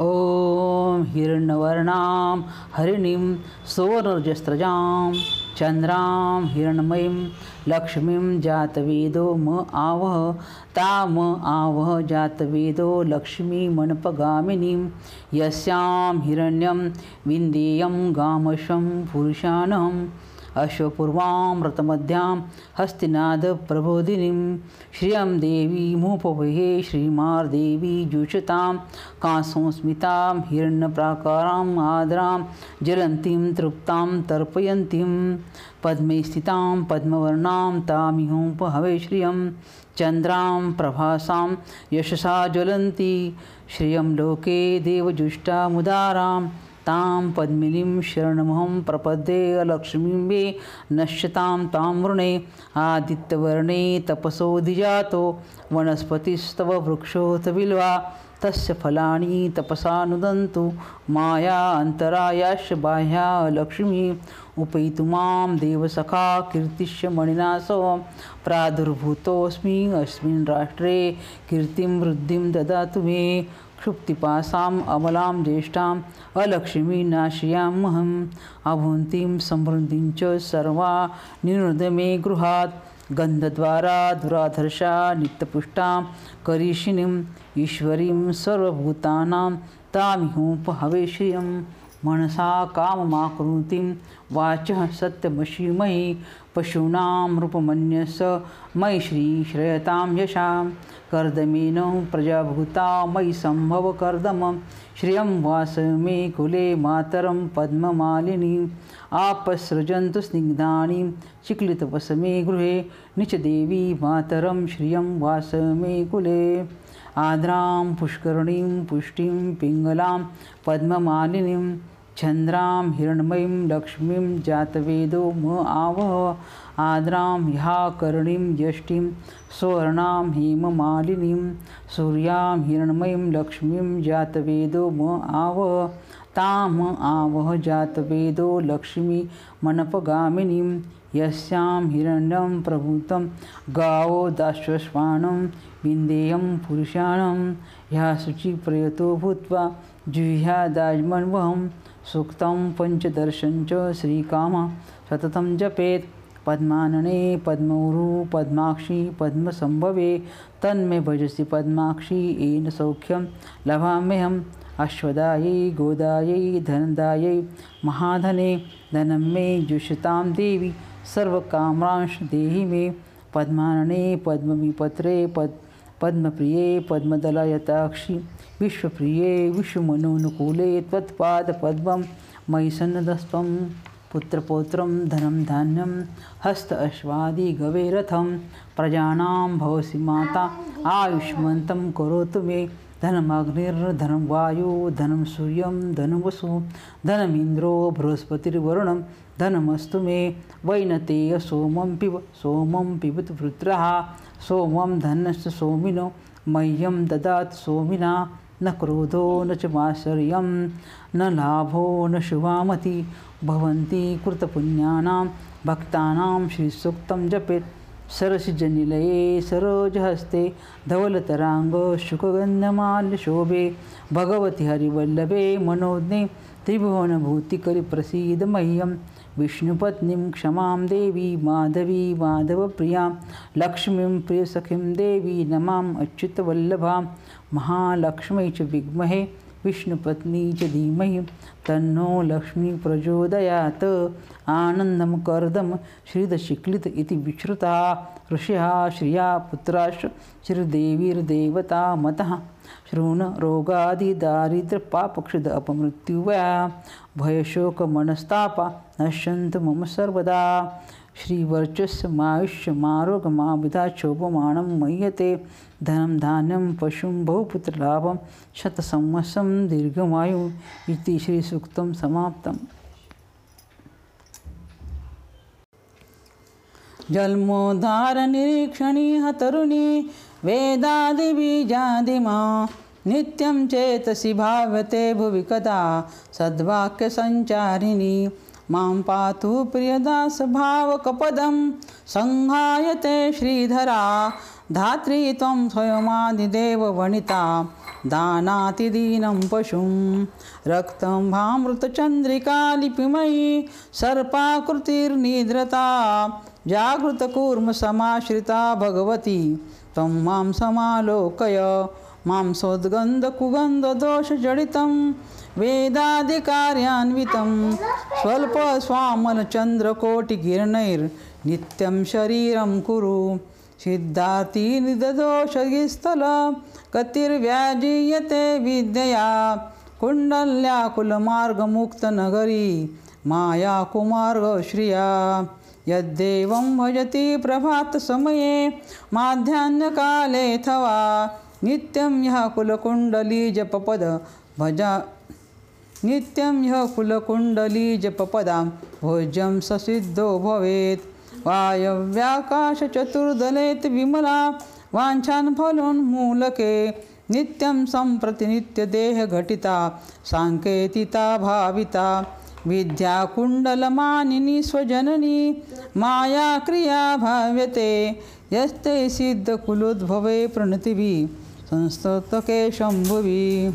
ॐ हिरण्यवर्णां हरिणीं सुवर्णरजस्रजां चन्द्रां हिरण्मयीं लक्ष्मीं जातवेदो म आवह ताम आवह जातवेदो लक्ष्मीमनपगामिनीं यस्यां हिरण्यं विन्देयं गामशं पुरुषाणम् अश्वपूर्वां रतमध्यां हस्तिनादप्रबोधिनीं श्रियं देवी देवीमुपवहे श्रीमार्देवी जुषतां कांसंस्मितां हिरण्यप्राकाराम् आद्रां ज्वलन्तीं तृप्तां तर्पयन्तीं पद्मे स्थितां पद्मवर्णां तामिहोपहवे श्रियं चन्द्रां प्रभासां यशसा ज्वलन्ती श्रियं लोके देवजुष्टामुदारां तां पद्मिनीं शरणमहं प्रपद्ये अलक्ष्मीं मे नश्यतां तां वृणे आदित्यवर्णे तपसोऽधिजातो वनस्पतिस्तव वृक्षोत बिल्वा तस्य फलानि तपसा नुदन्तु माया अन्तरायाश्च बाह्या लक्ष्मी उपैतु मां देवसखा कीर्तिश्य मणिना सह प्रादुर्भूतोऽस्मि अस्मिन् राष्ट्रे कीर्तिं वृद्धिं ददातु मे क्षुप्तिपासाम् अमलां ज्येष्ठाम् अलक्ष्मीनाशयामहम् अभुन्तीं समृद्धिं च सर्वा निरुदमे गृहात्। गन्धद्वारा दुराधर्षा नित्यपुष्टां करीषिणीम् ईश्वरीं सर्वभूतानां तामिहोपहवेश्रियम मनसा काममाकृतिं वाचः सत्यमशीमयि पशूनां रूपमन्यस मयि श्रीश्रयतां यशां। कर्दमेन प्रजाभूता मयि सम्भव कर्दम। श्रियं वास मे कुले मातरं पद्ममालिनीम् आपसृजन्तु स्निग्धानि चिक्लितवस मे गृहे निचदेवी मातरं श्रियं वास मे कुले। आद्रां पुष्करणीं पुष्टिं पिङ्गलां पद्ममालिनीं चन्द्रां हिरण्मयीं लक्ष्मीं जातवेदो म आवह आद्रां ह्याकर्णीं यष्टिं स्वर्णां हेममालिनीं सूर्यां हिरण्मयीं लक्ष्मीं जातवेदो म आवह ताम आवह जातवेदो लक्ष्मी मनपगामिनीं यस्यां हिरण्यं प्रभूतं गावो दाश्वश्वानं विन्देयं पुरुषाणं। ह्या शुचिप्रयतो भूत्वा जुह्यादाज्मन्वहं सूक्तं पञ्चदर्शञ्च च श्रीकामा। सततं जपेत् पद्मानने पद्मौरु पद्माक्षी पद्मसम्भवे तन्मे भजसि पद्माक्षी येन सौख्यं लभाम्यहम् अश्वदायै गोदायै धनदायै महाधने धनं मे जुषतां देवी। सर्वकामांश देहि मे पद्मानने पद्मविपत्रे पद् पद्मप्रिये पद्मदलयताक्षि विश्वप्रिये विश्वमनोनुकूले त्वत्पादपद्मं मयि सन्नदस्त्वं पुत्रपौत्रं धनं धान्यं हस्त अश्वादि गवेरथं प्रजानां भवसि माता आयुष्मन्तं करोतु मे धनमग्निर्धनं वायु धनं सूर्यं धनं वसु धनमिन्द्रो बृहस्पतिर्वरुणं धनमस्तु मे वैनतेय सोमं पिब सोमं पिबतु वृत्रः सोमं धनश्च सोमिनो मह्यं ददात् सोमिना न क्रोधो न च माश्चर्यं न लाभो न शुभामति भवन्ति कृतपुण्यानां भक्तानां श्रीसूक्तं जपेत्। सरसिजनिलये सरोजहस्ते धवलतराङ्ग शोभे। भगवति हरिवल्लभे मनोज्ञे त्रिभुवनभूतिकरिप्रसीद मह्यं विष्णुपत्नीं क्षमां देवी माधवी माधवप्रियां। लक्ष्मीं प्रियसखीं देवी नमाम् अच्युतवल्लभां। महालक्ष्मी च विद्महे विष्णुपत्नी च धीमहि तन्नो लक्ष्मी प्रचोदयात्। आनन्दं कर्दं श्रीदशिक्लित इति विश्रुता ऋषिः श्रिया पुत्राश्च श्रीदेवीर्देवता मतः। शृण रोगादिदारिद्र्यपापक्षुद अपमृत्युवया भयशोकमनस्तापा नश्यन्तु मम सर्वदा। श्रीवर्चस्मायुष्यमारोगमाविधा शोभमाणं मह्यते धनं धान्यं पशुं बहुपुत्रलाभं शतसंवसं दीर्घमायु इति श्रीसूक्तं समाप्तम् जन्मोद्धारनिरीक्षणी तरुणी वेदादिबीजादिमा नित्यं चेतसि भावते भुवि कदा सद्वाक्यसञ्चारिणी। मां पातु प्रियदासभावकपदं सङ्घायते श्रीधरा। धात्री त्वं स्वयमादिदेववणिता दानातिदीनं पशुं। रक्तं भामृतचन्द्रिका लिपिमयी सर्पाकृतिर्निद्रता। जागृतकूर्मसमाश्रिता भगवती। त्वं मां समालोकय मांसोद्गन्धकुगन्धदोषजडितं वेदादिकार्यान्वितं स्वल्पस्वामलचन्द्रकोटिकिरणैर्नित्यं शरीरं कुरु। सिद्धार्थी निददोषगिस्थल गतिर्व्याजीयते विद्यया। कुण्डल्याकुलमार्गमुक्तनगरी मायाकुमार्ग श्रिया यद्देवं भजति प्रभातसमये माध्याह्नकालेऽथवा नित्यं यः कुलकुण्डलीजपपद भजा नित्यं यः कुलकुण्डलीजपपदां भोज्यं ससिद्धो भवेत्। वायव्याकाशचतुर्दलेत् विमला वाञ्छान्फलोन्मूलके नित्यं सम्प्रति नित्यदेहघटिता साङ्केतिता भाविता। विद्याकुण्डलमानिनी स्वजननी मायाक्रिया भाव्यते यस्ते सिद्धकुलोद्भवे प्रणतिभिः संस्ततके शम्भुवि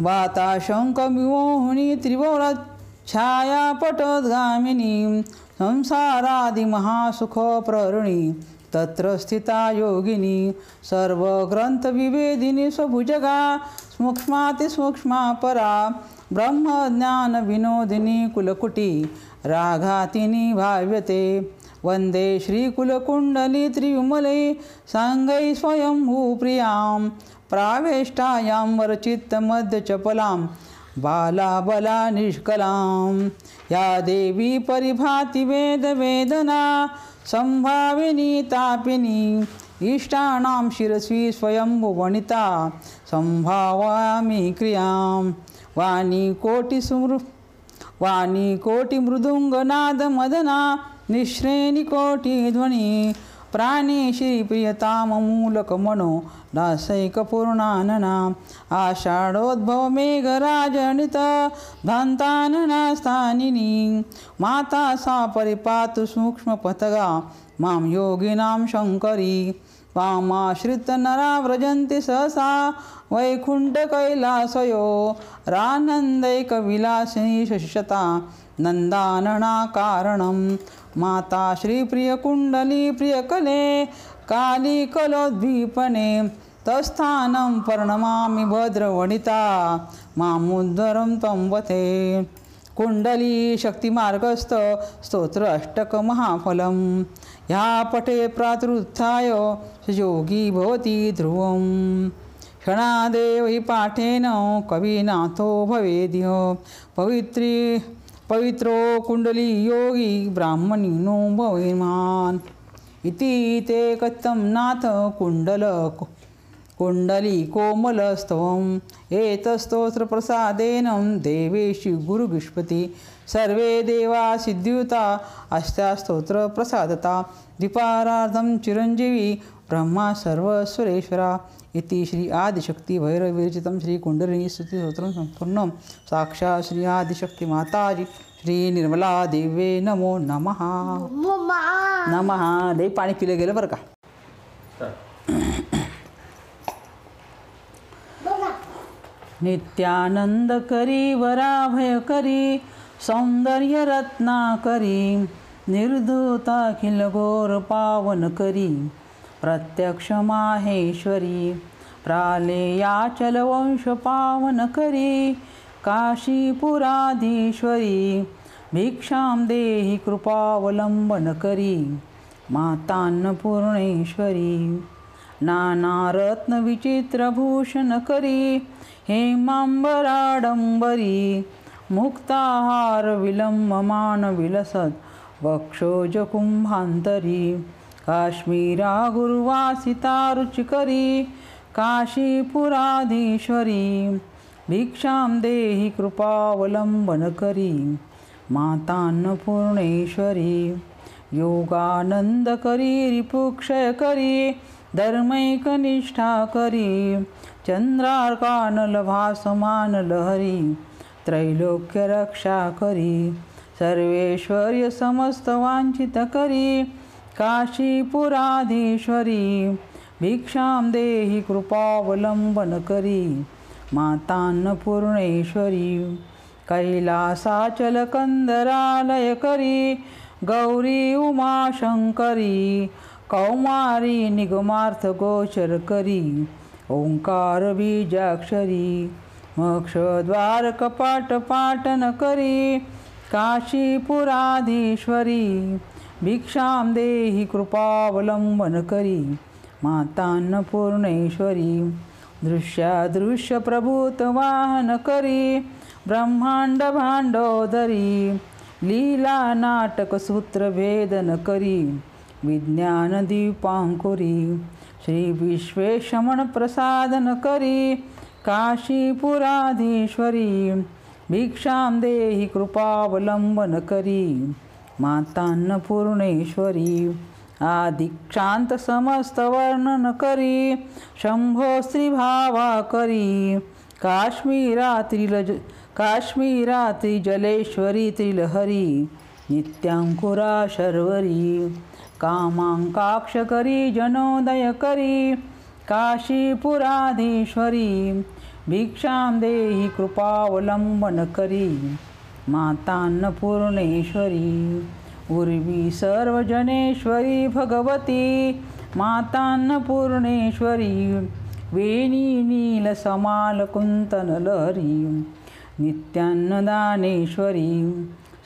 वाताशङ्कविमोहिनी त्रिवरच्छायापटोद्गामिनी संसारादिमहासुखप्रहरिणी तत्र स्थिता योगिनी सर्वग्रन्थविवेदिनी स्वभुजगा सूक्ष्मातिसूक्ष्मा परा ब्रह्मज्ञानविनोदिनी कुलकुटी राघातिनी भाव्यते। वन्दे श्रीकुलकुण्डली त्रिविमले साङ्गै स्वयंभूप्रियां प्रावेष्टायां वरचित्तमध्यचपलां बालाबला निष्कलां। या देवी परिभाति वेदवेदना सम्भाविनी तापिनी इष्टाणां शिरसि स्वयंभुवणिता सम्भावामि क्रियां। वाणी कोटिसुमृ वाणी कोटिमृदुङ्गनादमदना निःश्रेणिकोटिध्वनि प्राणे श्रीप्रियताममूलकमनो दासैकपूर्णानना आषाढोद्भवमेघराजनित स्थानिनी माता सा परिपातु सूक्ष्मपथगा मां योगिनां शङ्करी वामाश्रितनरा व्रजन्ति सहसा वैकुण्ठकैलासयो रानन्दैकविलासिनी शशिशता नन्दाननाकारणं माता श्रीप्रियकुण्डली प्रियकले कालीकलोद्वीपने तस्थानं पर्णमामि भद्रवणिता मामुद्धरं तंबते वथे कुण्डली शक्तिमार्गस्थ स्तोत्र अष्टकमहाफलं ह्या पठे प्रातरुत्थाय योगी भवति ध्रुवं क्षणादेव हि पाठेन कविनाथो भवेदिह पवित्री पवित्रो कुण्डली योगी ब्राह्मणिनो भवेमान् इति ते कथं नाथ कुण्डल कुण्डली कोमलस्तवम् एतस्तोत्रप्रसादेन देवेषु गुरुगुष्पति सर्वे देवा सिद्धियुता अस्यास्तोत्रप्रसादता द्विपारार्धं चिरञ्जीवी ब्रह्मा सर्वस्वरेश्वरा इति श्री आदिशक्ति भैरविरचितं श्रीकुण्डलिनी स्तुतिस्तोत्रं सम्पूर्णं। साक्षात् श्री आदिशक्तिमाताजी श्रीनिर्मला देवे नमो नमः। नमः। दे पाणी पिलं गेलं बरं का? नित्यानंद करी वराभय करी सौंदर्य रत्नाकरी निर्धूताखिल गोर पावन करी। प्रत्यक्ष माहेश्वरी प्रालेयाचल वंश पावन करी काशीपुराधीश्वरी भिक्षां देहि कृपावलंबन करी मातान्नपूर्णेश्वरी नानारत्नविचित्रभूषण करी हेमांबराडंबरी मुक्ताहार विलंबमान वक्षोज कुंभांतरी काश्मीरा गुरुवासिता रुचिकरी काशीपुराधीश्वरी भिक्षां देहि कृपावलंबन करी मातान्नपूर्णेश्वरी योगानंद करी रिपुक्षय करी धर्मैकनिष्ठा करी चंद्रार्कानल भासमान लहरी त्रैलोक्य रक्षा करी सर्वेश्वर्य समस्त वांछित करी काशीपुराधीश्वरी भिक्षां देहि कृपावलंबन करी मातान्नपूर्णेश्वरी कैलासाचलकंदरालय करी गौरी उमाशंकरी कौमारी निगमार्थ गोचर करी ओंकार बीजाक्षरी मोक्षद्वार कपाट पाटन करी काशीपुराधीश्वरी। भिक्षां देहि कृपावलंबन करी। मातान्नपूर्णेश्वरी दृश्यादृश्य प्रभूत वाहन करी। ब्रह्मांड भांडोदरी लीला नाटक सूत्र भेदन करी। विज्ञान दीपांकुरी श्री विश्वेशमन प्रसादन करी। काशीपुराधीश्वरी भिक्षां देहि कृपावलंबन करी। मातान्नपूर्णेश्वरी आदिक्षांत समस्त वर्णन करी शंभो स्त्रीभावा करी। काश्मीरा त्रिलज काश्मीरा त्रिजलेश्वरी त्रिलहरी नित्यांकुरा शर्वरी। कामांकाक्ष करी जनोदय करी। काशीपुराधीश्वरी भिक्षां देहि कृपावलंबन करी। मातान्नपूर्णेश्वरी उर्वी सर्वजनेश्वरी भगवती मातान्नपूर्णेश्वरी वेणी नीलसमालकुन्तनलहरी नित्यान्नदानेश्वरी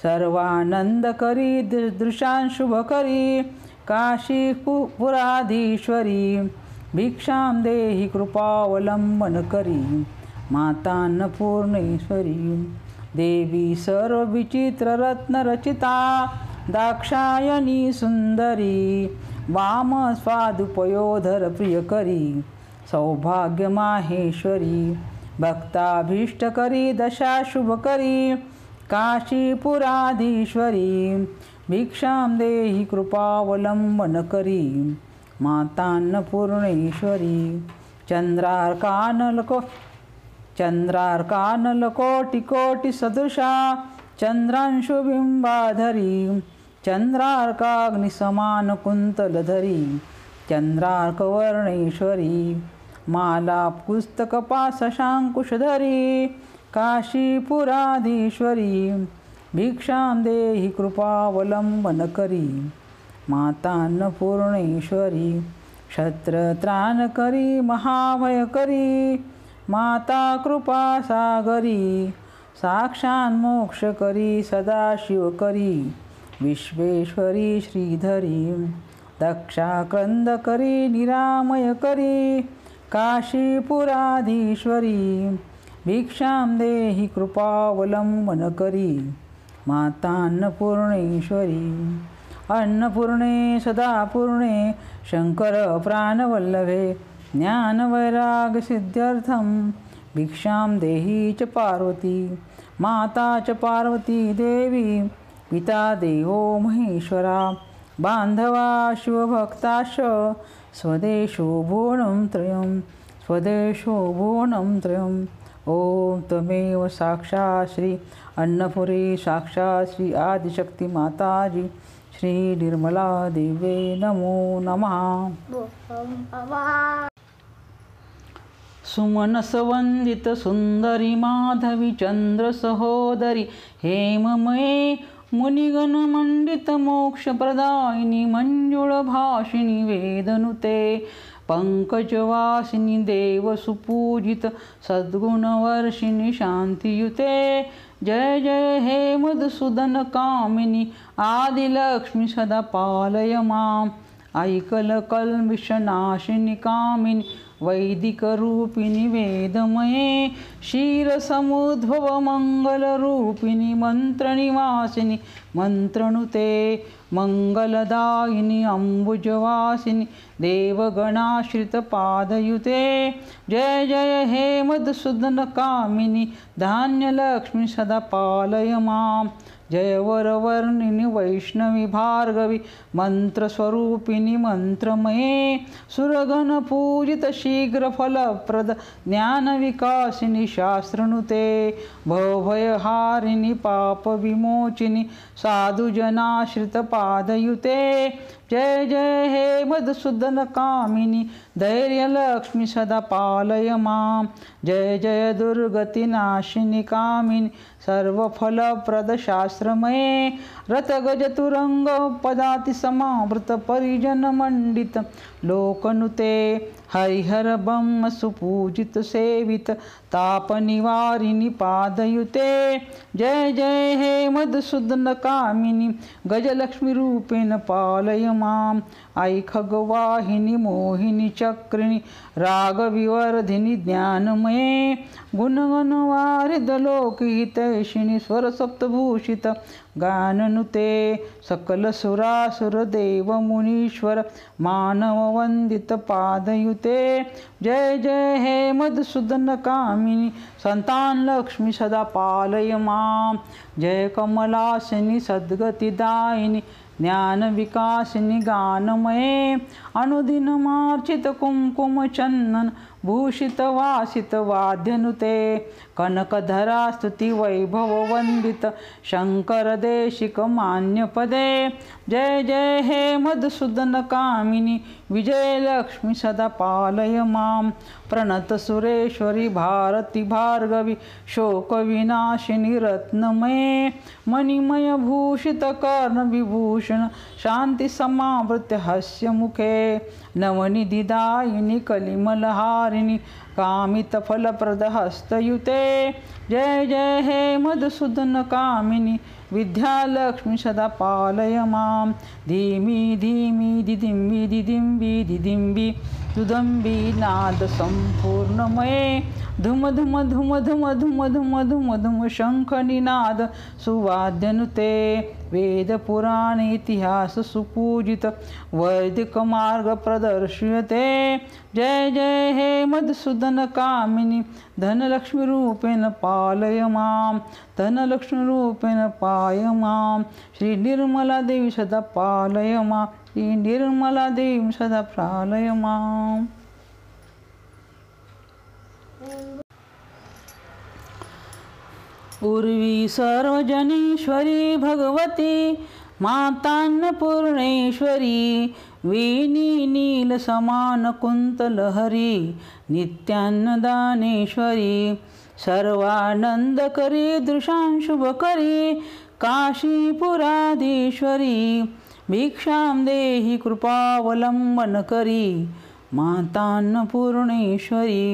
सर्वानन्दकरी दृशांशुभकरी काशीपुराधीश्वरी भिक्षां देहि कृपावलम्बनकरी मातान्नपूर्णेश्वरी देवी सर्वविचित्ररत्नरचिता दाक्षायणी सुन्दरी वाम स्वादुपयोधर प्रियकरी सौभाग्यमाहेश्वरी भक्ताभीष्टकरी दशाशुभकरी काशीपुराधीश्वरी भिक्षां देहि कृपावलंबन करी मातान्नपूर्णेश्वरी चंद्रार्कानलको चंद्रार्कानलकोटिकोटिसदृशा चंद्रांशुबिंबाधरी चंद्रार्काग्निसमानकुन्तलधरी चंद्रार्कवर्णेश्वरी माला पुस्तकपाशशाङ्कुशधरी काशीपुराधीश्वरी भिक्षां देहि कृपावलंबन करी मातान्नपूर्णेश्वरी क्षत्रत्राणकरी महाभयकरी माता कृपा सागरी सदाशिव करी। विश्वेश्वरी श्रीधरी निरामय करी। काशीपुराधीश्वरी भिक्षां देहि कृपावलंबन करी। मातान्नपूर्णेश्वरी अन्नपूर्णे सदापूर्णे शंकर प्राणवल्लभे ज्ञानवैरागसिद्ध्यर्थं भिक्षां देही च पार्वती माता च पार्वती देवी पिता देवो महेश्वरा बान्धवा शिवभक्ताश स्वदेशो भुवनं त्रयं स्वदेशो भुवनं त्रयम् ॐ त्वमेव साक्षात् श्री अन्नपुरी साक्षात् श्री आदिशक्ती माताजी श्री निर्मला देवे नमो नमः। सुमनसवन्दित सुन्दरी माधवी चंद्र सहोदरी हेममये मुनिगणमण्डित मोक्षप्रदायिनी मञ्जुळभाषिणि वेदनुते पङ्कजवासिनि देवसुपूजित सद्गुणवर्षिणि शान्तियुते। जय जय हे मधुसूदन कामिनी आदिलक्ष्मी सदा पालय माम्। ऐकलकल्मिषनाशिनि कामिनि वैदिकरूपिणि वेदमये क्षीरसमुद्भवमङ्गलरूपिणि मन्त्रनिवासिनि मन्त्रणुते मङ्गलदायिनि अम्बुजवासिनि देवगणाश्रितपादयुते। जय जय हे मधुसूदनकामिनि धान्यलक्ष्मि सदा पालय माम्। जय वरवर्णिनि वैष्णवी भार्गवी मन्त्रस्वरूपिणि मन्त्रमये सुरगणपूजित शीघ्रफलप्रद ज्ञानविकासिनि शास्त्रनुते भवभयहारिणि पापविमोचिनि साधुजनाश्रितपादयुते। जय जय हे मधुसूदन धैर्यलक्ष्मी सदा पालय मां जय जय दुर्गतिनाशिनि कामिन् सर्वफलप्रदशास्त्रमये रतगजतुरङ्गपदातिसमावृतपरिजनमण्डित लोकनुते हरिहरब्रह्म सुपूजित सेवित तापनिवारिणि पादयुते जय जय हे मधुसूदन कामिनि गजलक्ष्मीरूपेण पालय मां आई खगवाहिनी मोहिनी चक्रिणी रागविवर्धिनी ज्ञानमये गुणगणवारिदलोकहितैषिणी स्वरसप्तभूषित गाननुते सकलसुरासुरदेवमुनीश्वर मानववन्दितपादयुते जय जय हे मधुसूदनकामिनि सन्तानलक्ष्मी सदा पालय मां जय कमलासिनि सद्गतिदायिनि ज्ञानविकास निगानमये अनुदिनमार्चितकुम्कुम भूषितवासितवाद्यनुते कनकधरा स्तुती वैभव वंदित शङ्करदेशिकमान्यपदे जय जय हे मधुसूदनकामिनि विजयलक्ष्मी सदा पालय मां प्रणतसुरेश्वरि भारति भार्गवि शोकविनाशिनि रत्नमये। मणिमयभूषितकर्णविभूषण शान्तिसमावृत्य हास्यमुखे नवनिधिदायिनी कलिमलहारिणी कामितफलप्रद हस्तयुते जय जय हे मधुसूदन कामिनी विद्यालक्ष्मी सदा पालय मां धीमी धीमी दिदिम्बि दिदिम्बि दिदिम्बि दुदम्बि नाद संपूर्णमये धुम धुम धुम धुम धुम धुम धुम धुम शंख निनाद सुवाद्यनुते वेद पुराण इतिहास सुपूजित वैदिक मार्ग प्रदर्श्यते जय जय हे मधुसूदन कामिनी धनलक्ष्मीरूपेण पालय मां धनलक्ष्मीरूपेण पाय मां श्री निर्मला देवी सदा पालय मां श्री निर्मला देवी सदा प्रालय मां पूर्वी सर्वजनेश्वरी भगवती मातान्नपूर्णेश्वरी वेणी नील समान कुंतलहरी नित्यान्नदानेश्वरी सर्वानंदकरी दृशांशुभकरी काशीपुराधीश्वरी भिक्षां देहि कृपावलंबन करी मातान्नपूर्णेश्वरी